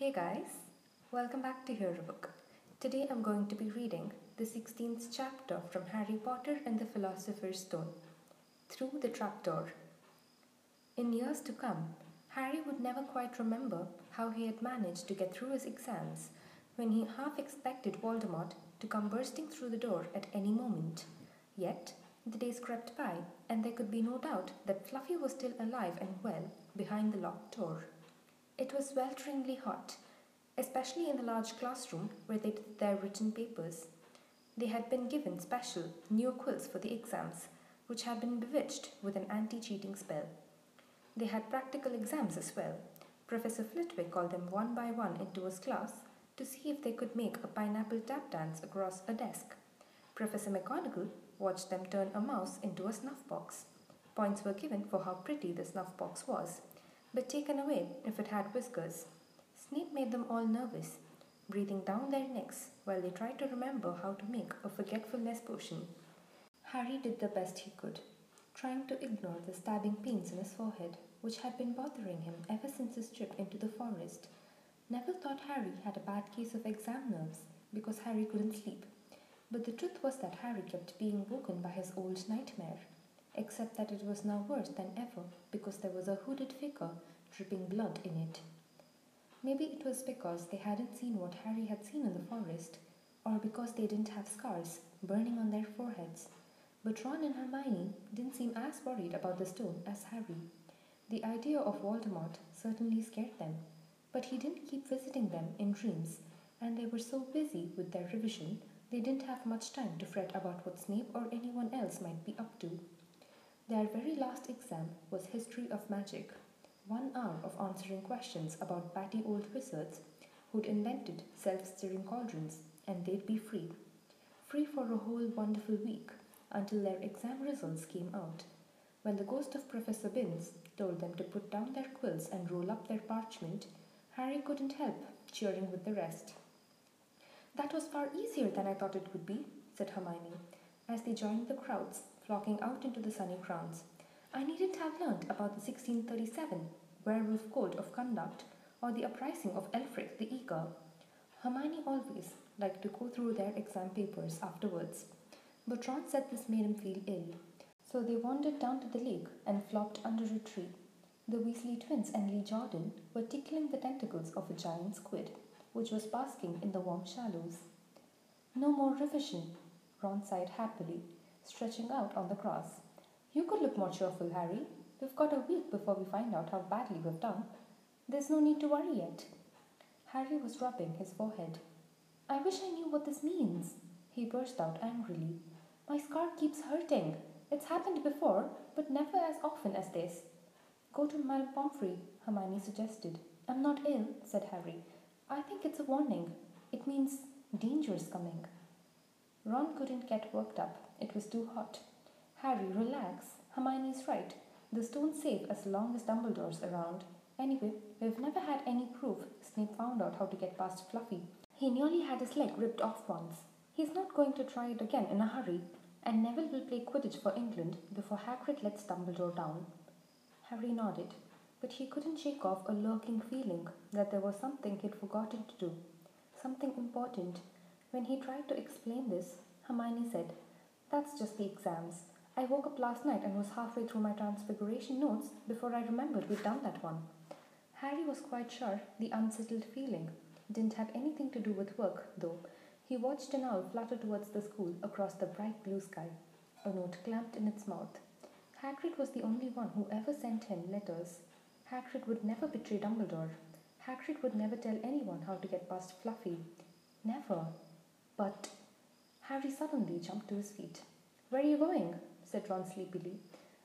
Hey guys, welcome back to Hear a Book. Today I'm going to be reading the 16th chapter from Harry Potter and the Philosopher's Stone Through the Trapdoor. In years to come, Harry would never quite remember how he had managed to get through his exams when he half expected Voldemort to come bursting through the door at any moment. Yet, the days crept by, and there could be no doubt that Fluffy was still alive and well behind the locked door. It was swelteringly hot, especially in the large classroom where they did their written papers. They had been given special new quills for the exams, which had been bewitched with an anti cheating spell. They had practical exams as well. Professor Flitwick called them one by one into his class to see if they could make a pineapple tap dance across a desk. Professor McGonagall watched them turn a mouse into a snuff box. Points were given for how pretty the snuff box was, but taken away if it had whiskers. Snape made them all nervous, breathing down their necks while they tried to remember how to make a forgetfulness potion. Harry did the best he could, trying to ignore the stabbing pains in his forehead, which had been bothering him ever since his trip into the forest. Neville thought Harry had a bad case of exam nerves because Harry couldn't sleep but the truth was that Harry kept being woken by his old nightmare, except that it was now worse than ever because there was a hooded figure dripping blood in it. Maybe it was because they hadn't seen what Harry had seen in the forest, or because they didn't have scars burning on their foreheads. But Ron and Hermione didn't seem as worried about the stone as Harry. The idea of Voldemort certainly scared them, but he didn't keep visiting them in dreams, and they were so busy with their revision they didn't have much time to fret about what Snape or anyone else might be up to. Their very last exam was History of Magic, one hour of answering questions about batty old wizards who'd invented self stirring cauldrons, and they'd be free. Free for a whole wonderful week until their exam results came out. When the ghost of Professor Binns told them to put down their quills and roll up their parchment, Harry couldn't help cheering with the rest. That was far easier than I thought it would be, said Hermione, as they joined the crowds flocking out into the sunny grounds. I needn't have learnt about the 1637 werewolf code of conduct or the uprising of Elfric the Eager. Hermione always liked to go through their exam papers afterwards, but Ron said this made him feel ill. So they wandered down to the lake and flopped under a tree. The Weasley twins and Lee Jordan were tickling the tentacles of a giant squid which was basking in the warm shallows. No more revision, Ron sighed happily, stretching out on the grass. You could look more cheerful, Harry. We've got a week before we find out how badly we've done. There's no need to worry yet. Harry was rubbing his forehead. I wish I knew what this means, he burst out angrily. My scar keeps hurting. It's happened before, but never as often as this. Go to Madame Pomfrey, Hermione suggested. I'm not ill, said Harry, I think it's a warning. It means danger is coming. Ron couldn't get worked up. It was too hot. Harry, relax. Hermione's right. The stone's safe as long as Dumbledore's around. Anyway, we've never had any proof Snape found out how to get past Fluffy. He nearly had his leg ripped off once. He's not going to try it again in a hurry, and Neville will play Quidditch for England before Hagrid lets Dumbledore down. Harry nodded but he couldn't shake off a lurking feeling that there was something he'd forgotten to do, something important. When he tried to explain this, Hermione said, That's just the exams. I woke up last night and was halfway through my transfiguration notes before I remembered we'd done that one. Harry was quite sure the unsettled feeling didn't have anything to do with work, though. He watched an owl flutter towards the school across the bright blue sky, a note clamped in its mouth. Hagrid was the only one who ever sent him letters Hagrid would never betray Dumbledore. Hagrid would never tell anyone how to get past Fluffy. Never. But Harry suddenly jumped to his feet. Where are you going? said Ron sleepily.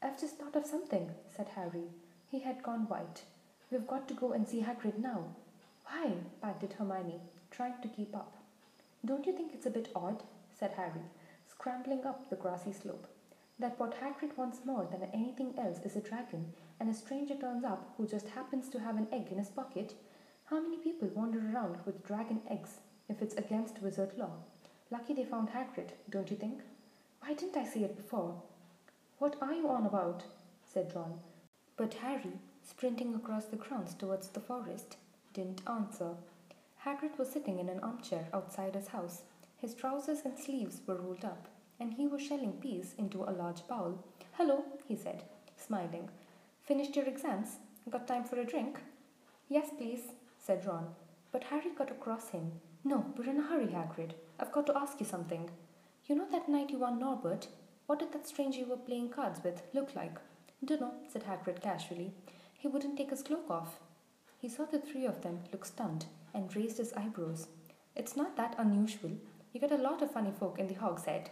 I've just thought of something, said Harry. He had gone white. We've got to go and see Hagrid now. Why? panted Hermione, trying to keep up. Don't you think it's a bit odd? said Harry, scrambling up the grassy slope. That what Hagrid wants more than anything else is a dragon, and a stranger turns up who just happens to have an egg in his pocket, how many people wander around with dragon eggs if it's against wizard law? Lucky they found Hagrid, don't you think? Why didn't I see it before? What are you on about? said Ron. But Harry, sprinting across the grounds towards the forest, didn't answer. Hagrid was sitting in an armchair outside his house. His trousers and sleeves were rolled up, and he was shelling peas into a large bowl. Hello, he said, smiling. Finished your exams? Got time for a drink? Yes, please, said Ron. But Harry cut across him. No, we're in a hurry, Hagrid. I've got to ask you something. You know that night you won Norbert? What did that stranger you were playing cards with look like? Dunno, said Hagrid casually. He wouldn't take his cloak off. He saw the three of them look stunned and raised his eyebrows. It's not that unusual. You get a lot of funny folk in the Hog's Head.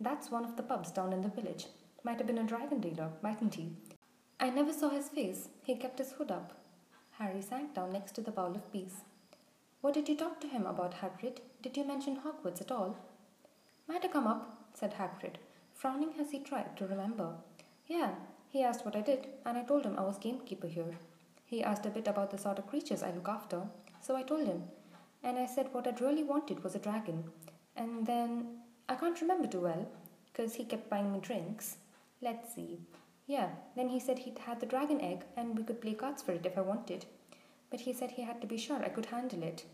That's one of the pubs down in the village. Might have been a dragon dealer, mightn't he? I never saw his face. He kept his hood up. Harry sank down next to the bowl of peas. What did you talk to him about, Hagrid? Did you mention Hogwarts at all? Might have come up, said Hagrid, frowning as he tried to remember. Yeah, he asked what I did, and I told him I was gamekeeper here. He asked a bit about the sort of creatures I look after, so I told him. And I said what I'd really wanted was a dragon. And then I can't remember too well, because he kept buying me drinks. Let's see. Yeah, then he said he'd had the dragon egg and we could play cards for it if I wanted. But he said he had to be sure I could handle it.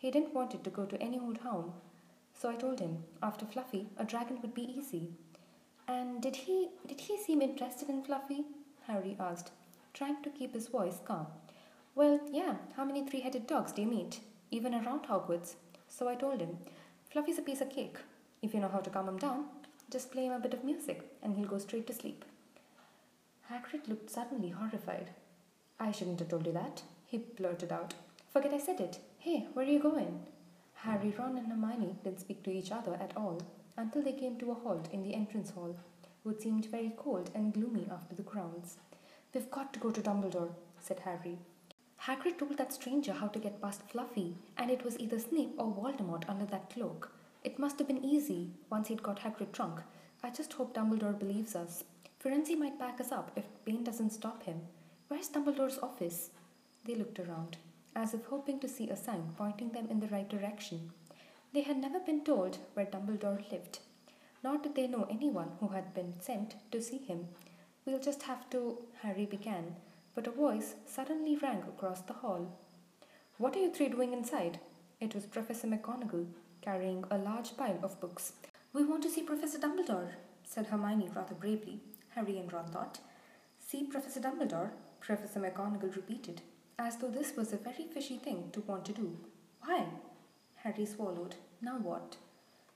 He didn't want it to go to any old home. So I told him, after Fluffy, a dragon would be easy. And did he did he seem interested in Fluffy? Harry asked, trying to keep his voice calm. Well, yeah, how many three headed dogs do you meet? Even around Hogwarts. So I told him, Fluffy's a piece of cake. If you know how to calm him down, just play him a bit of music and he'll go straight to sleep. Hagrid looked suddenly horrified. I shouldn't have told you that, he blurted out. Forget I said it. Hey, where are you going? Harry, Ron, and Hermione didn't speak to each other at all until they came to a halt in the entrance hall, which seemed very cold and gloomy after the grounds. We've got to go to Dumbledore, said Harry. Hagrid told that stranger how to get past Fluffy, and it was either Snape or Voldemort under that cloak. It must have been easy once he'd got Hagrid drunk. I just hope Dumbledore believes us. Firenze might back us up if Bane doesn't stop him. Where's Dumbledore's office? They looked around, as if hoping to see a sign pointing them in the right direction. They had never been told where Dumbledore lived, nor did they know anyone who had been sent to see him. We'll just have to, Harry began, but a voice suddenly rang across the hall. What are you three doing inside? It was Professor McGonagall, carrying a large pile of books. We want to see Professor Dumbledore, said Hermione rather bravely. Harry and Ron thought. See Professor Dumbledore? Professor McGonagall repeated, as though this was a very fishy thing to want to do. Why? Harry swallowed. Now what?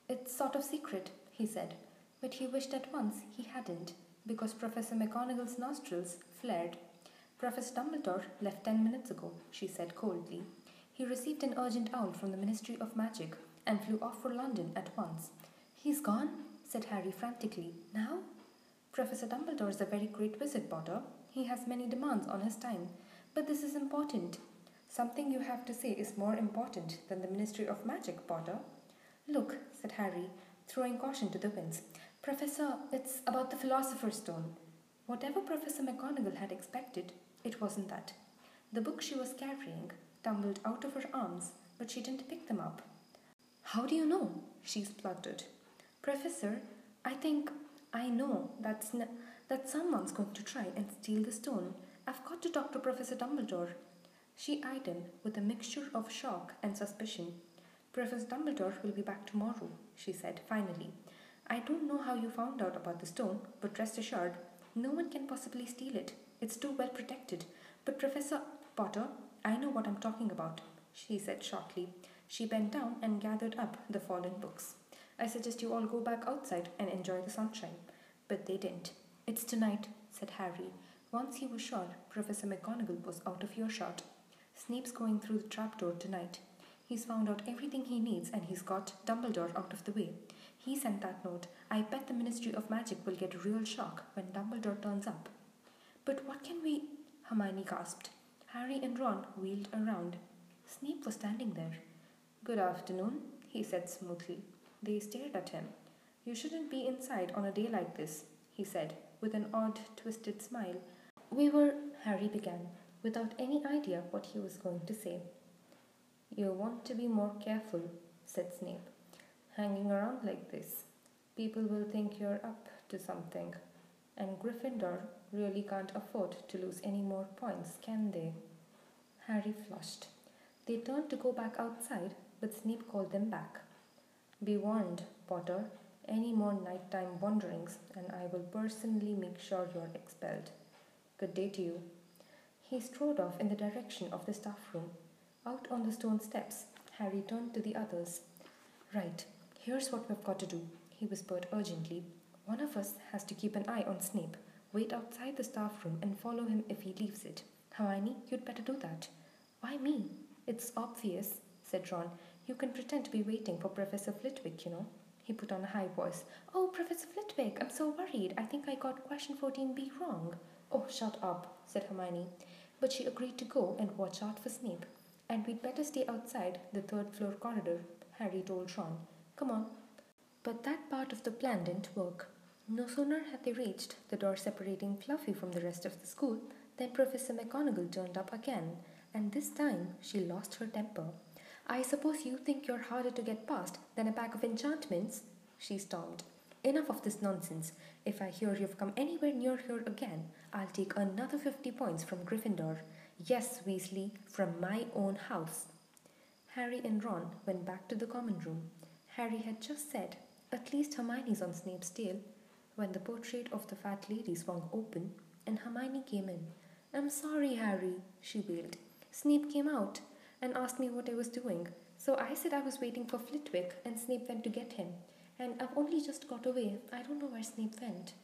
It's sort of secret, he said, but he wished at once he hadn't, because Professor McGonagall's nostrils flared. Professor Dumbledore left ten minutes ago, she said coldly. He received an urgent owl from the Ministry of Magic and flew off for London at once. He's gone? said Harry frantically. Now? Professor Dumbledore is a very great wizard, Potter. He has many demands on his time. But this is important. Something you have to say is more important than the Ministry of Magic, Potter. Look, said Harry, throwing caution to the winds. Professor, it's about the Philosopher's Stone. Whatever Professor McGonagall had expected, it wasn't that. The book she was carrying tumbled out of her arms, but she didn't pick them up. How do you know? she spluttered. Professor, I think I know that's n- that someone's going to try and steal the stone. To talk to Professor Dumbledore. She eyed him with a mixture of shock and suspicion. Professor Dumbledore will be back tomorrow, she said finally. I don't know how you found out about the stone, but rest assured, no one can possibly steal it. It's too well protected. But Professor Potter, I know what I'm talking about, she said shortly. She bent down and gathered up the fallen books. I suggest you all go back outside and enjoy the sunshine. But they didn't. It's tonight, said Harry, once he was sure Professor McGonagall was out of earshot. Snape's going through the trapdoor tonight. He's found out everything he needs and he's got Dumbledore out of the way. He sent that note. I bet the Ministry of Magic will get a real shock when Dumbledore turns up. But what can we? Hermione gasped. Harry and Ron wheeled around. Snape was standing there. Good afternoon, he said smoothly. They stared at him. You shouldn't be inside on a day like this, he said, with an odd, twisted smile. We were, Harry began, without any idea what he was going to say. You want to be more careful, said Snape. Hanging around like this, people will think you're up to something. And Gryffindor really can't afford to lose any more points, can they? Harry flushed. They turned to go back outside, but Snape called them back. Be warned, Potter. Any more nighttime wanderings, and I will personally make sure you are expelled. Good day to you. He strode off in the direction of the staff room. Out on the stone steps, Harry turned to the others. Right, here's what we've got to do, he whispered urgently. One of us has to keep an eye on Snape, wait outside the staff room, and follow him if he leaves it. Hermione, you'd better do that. Why me? It's obvious, said Ron. You can pretend to be waiting for Professor Flitwick, you know. He put on a high voice. Oh, Professor Flitwick, I'm so worried. I think I got question 14b wrong. Oh, shut up, said Hermione. But she agreed to go and watch out for Snape. And we'd better stay outside the third floor corridor, Harry told Ron. Come on. But that part of the plan didn't work. No sooner had they reached the door separating Fluffy from the rest of the school than Professor McGonagall turned up again, and this time she lost her temper. I suppose you think you're harder to get past than a pack of enchantments? She stormed. Enough of this nonsense. If I hear you've come anywhere near here again, I'll take another fifty points from Gryffindor. Yes, Weasley, from my own house. Harry and Ron went back to the common room. Harry had just said, At least Hermione's on Snape's tail, when the portrait of the fat lady swung open and Hermione came in. I'm sorry, Harry, she wailed. Snape came out and asked me what I was doing. So I said I was waiting for Flitwick, and Snape went to get him. And I've only just got away. I don't know where Snape went.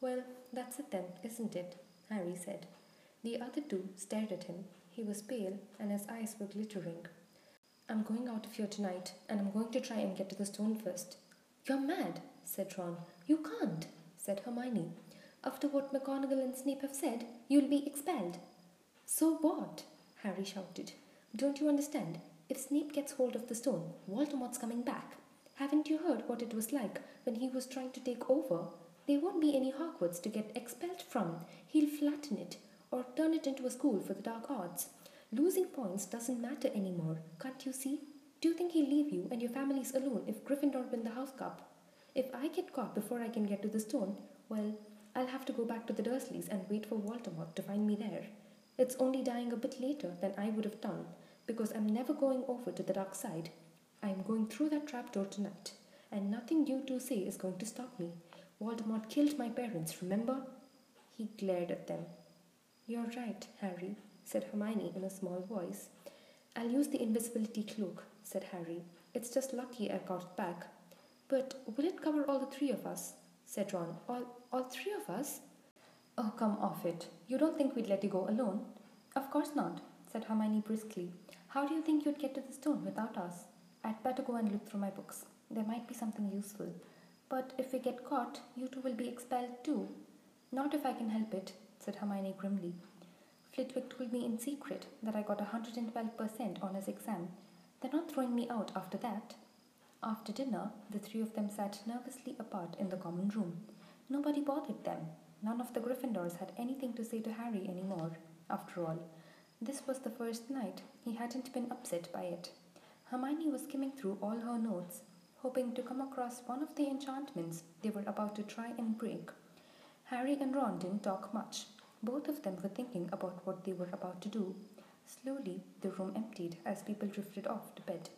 Well, that's it then, isn't it? Harry said. The other two stared at him. He was pale, and his eyes were glittering. I'm going out of here tonight, and I'm going to try and get to the stone first. You're mad, said Ron. You can't, said Hermione. After what McGonagall and Snape have said, you'll be expelled. So what? Harry shouted. Don't you understand? If Snape gets hold of the stone, Voldemort's coming back. Haven't you heard what it was like when he was trying to take over? There won't be any Hogwarts to get expelled from. He'll flatten it or turn it into a school for the dark arts. Losing points doesn't matter anymore, can't you see? Do you think he'll leave you and your families alone if Gryffindor win the House Cup? If I get caught before I can get to the stone, well, I'll have to go back to the Dursleys and wait for Voldemort to find me there. It's only dying a bit later than I would have done, because I'm never going over to the dark side. I am going through that trapdoor tonight, and nothing you two say is going to stop me. Voldemort killed my parents, remember? He glared at them. You're right, Harry, said Hermione in a small voice. I'll use the invisibility cloak, said Harry. It's just lucky I got it back. But will it cover all the three of us? said Ron. All, all three of us? Oh, come off it. You don't think we'd let you go alone? Of course not, said Hermione briskly. How do you think you'd get to the stone without us? I'd better go and look through my books. There might be something useful. But if we get caught, you two will be expelled too. Not if I can help it, said Hermione grimly. Flitwick told me in secret that I got 112% on his exam. They're not throwing me out after that. After dinner, the three of them sat nervously apart in the common room. Nobody bothered them. None of the Gryffindors had anything to say to Harry anymore. After all, this was the first night he hadn't been upset by it. Hermione was skimming through all her notes, hoping to come across one of the enchantments they were about to try and break. Harry and Ron didn't talk much. Both of them were thinking about what they were about to do. Slowly, the room emptied as people drifted off to bed.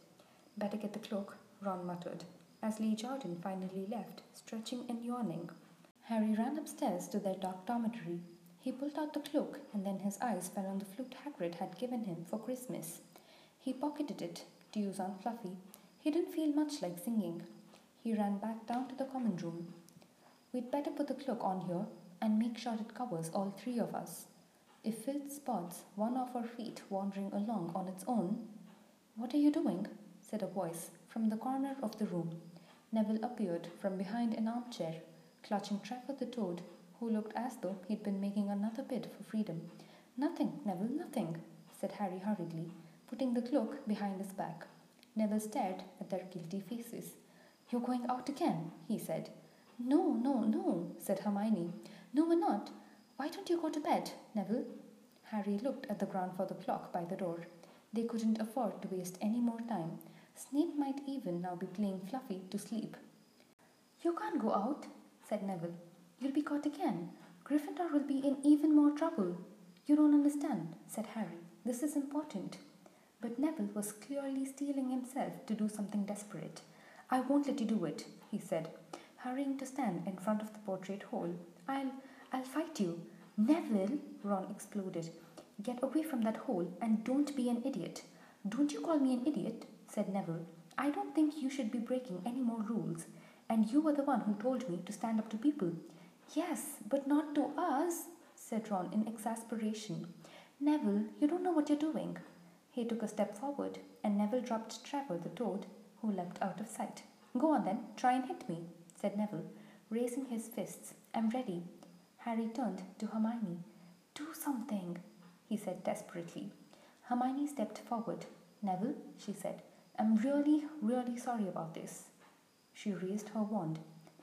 Better get the cloak, Ron muttered, as Lee Jordan finally left, stretching and yawning. Harry ran upstairs to their dark dormitory. He pulled out the cloak, and then his eyes fell on the flute Hagrid had given him for Christmas. He pocketed it to use on Fluffy. He didn't feel much like singing. He ran back down to the common room. We'd better put the cloak on here and make sure it covers all three of us. If Filch spots one of our feet wandering along on its own, What are you doing? said a voice from the corner of the room. Neville appeared from behind an armchair clutching Trevor the Toad, who looked as though he'd been making another bid for freedom. Nothing, Neville, nothing, said Harry hurriedly, putting the cloak behind his back. Neville stared at their guilty faces. You're going out again, he said. No, no, no, said Hermione. No, we're not. Why don't you go to bed, Neville? Harry looked at the grandfather clock by the door. They couldn't afford to waste any more time. Snape might even now be playing Fluffy to sleep. You can't go out, said Neville. You'll be caught again. Gryffindor will be in even more trouble. You don't understand, said Harry. This is important. But Neville was clearly steeling himself to do something desperate. I won't let you do it, he said, hurrying to stand in front of the portrait hole. I'll I'll fight you. Neville, Ron exploded. Get away from that hole and don't be an idiot. Don't you call me an idiot, said Neville. I don't think you should be breaking any more rules. And you were the one who told me to stand up to people. Yes, but not to us, said Ron in exasperation. Neville, you don't know what you're doing. He took a step forward, and Neville dropped Trevor the toad, who leapt out of sight. Go on then, try and hit me, said Neville, raising his fists. I'm ready. Harry turned to Hermione. Do something, he said desperately. Hermione stepped forward. Neville, she said, I'm really, really sorry about this. She raised her wand.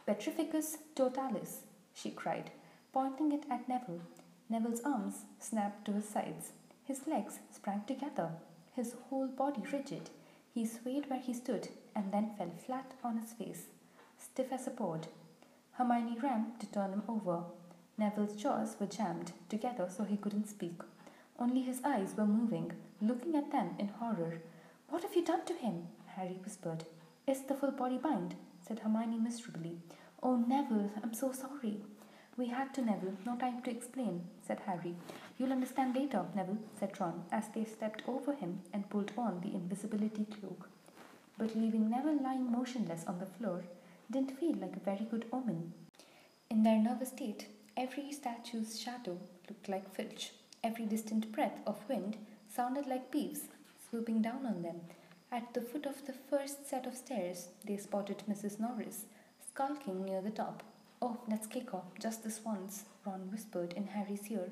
Petrificus totalis, she cried, pointing it at Neville. Neville's arms snapped to his sides. His legs sprang together, his whole body rigid. He swayed where he stood and then fell flat on his face, stiff as a board. Hermione ran to turn him over. Neville's jaws were jammed together so he couldn't speak. Only his eyes were moving, looking at them in horror. What have you done to him? Harry whispered. It's the full body bind, said Hermione miserably. Oh, Neville, I'm so sorry. We had to, Neville. No time to explain, said Harry. You'll understand later, Neville, said Ron, as they stepped over him and pulled on the invisibility cloak. But leaving Neville lying motionless on the floor didn't feel like a very good omen. In their nervous state, every statue's shadow looked like Filch. Every distant breath of wind sounded like Peeves swooping down on them. At the foot of the first set of stairs, they spotted Mrs. Norris, skulking near the top. Oh, let's kick off, just this once, Ron whispered in Harry's ear,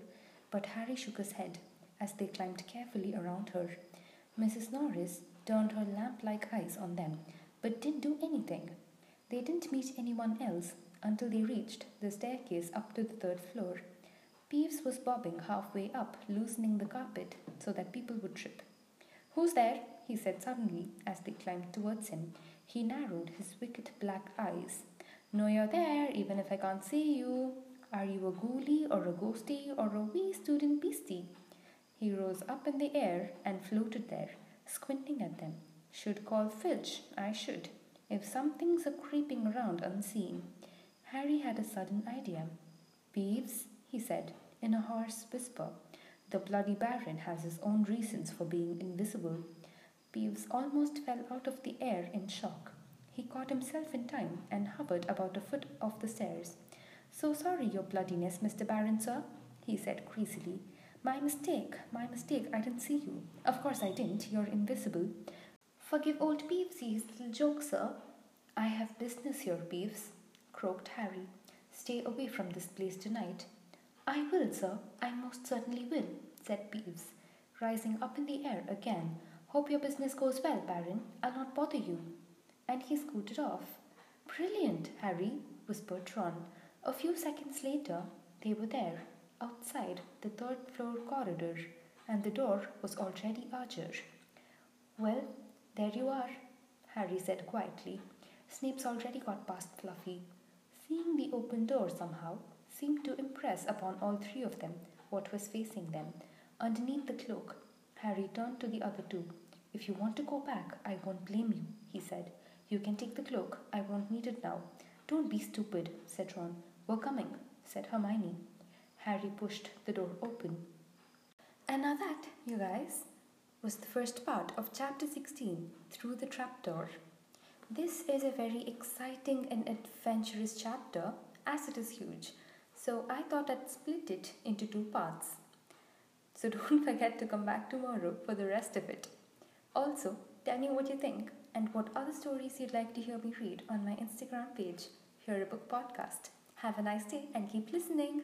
but Harry shook his head as they climbed carefully around her. Mrs. Norris turned her lamp like eyes on them, but didn't do anything. They didn't meet anyone else until they reached the staircase up to the third floor. Peeves was bobbing halfway up, loosening the carpet so that people would trip. Who's there? he said suddenly as they climbed towards him. He narrowed his wicked black eyes. Know you're there, even if I can't see you. Are you a ghoulie or a ghosty or a wee student beastie? He rose up in the air and floated there, squinting at them. Should call Filch, I should, if something's a creeping around unseen. Harry had a sudden idea. Peeves, he said, in a hoarse whisper, the bloody Baron has his own reasons for being invisible. Peeves almost fell out of the air in shock. He caught himself in time and hovered about a foot off the stairs. So sorry, your bloodiness, Mr. Baron, sir, he said creasily. My mistake, my mistake, I didn't see you. Of course I didn't, you're invisible. Forgive old Peevesy's little joke, sir. I have business here, Peeves, croaked Harry. Stay away from this place tonight. I will, sir, I most certainly will, said Peeves, rising up in the air again. Hope your business goes well, Baron. I'll not bother you and he scooted off. Brilliant, Harry, whispered Ron. A few seconds later, they were there, outside the third floor corridor, and the door was already ajar. Well, there you are, Harry said quietly. Snape's already got past Fluffy. Seeing the open door somehow seemed to impress upon all three of them what was facing them. Underneath the cloak, Harry turned to the other two. If you want to go back, I won't blame you, he said. You can take the cloak. I won't need it now. Don't be stupid, said Ron. We're coming, said Hermione. Harry pushed the door open. And now that, you guys, was the first part of chapter 16, Through the Trapdoor. This is a very exciting and adventurous chapter as it is huge. So I thought I'd split it into two parts. So don't forget to come back tomorrow for the rest of it. Also, tell me what you think and what other stories you'd like to hear me read on my Instagram page, Hear a Book Podcast. Have a nice day and keep listening.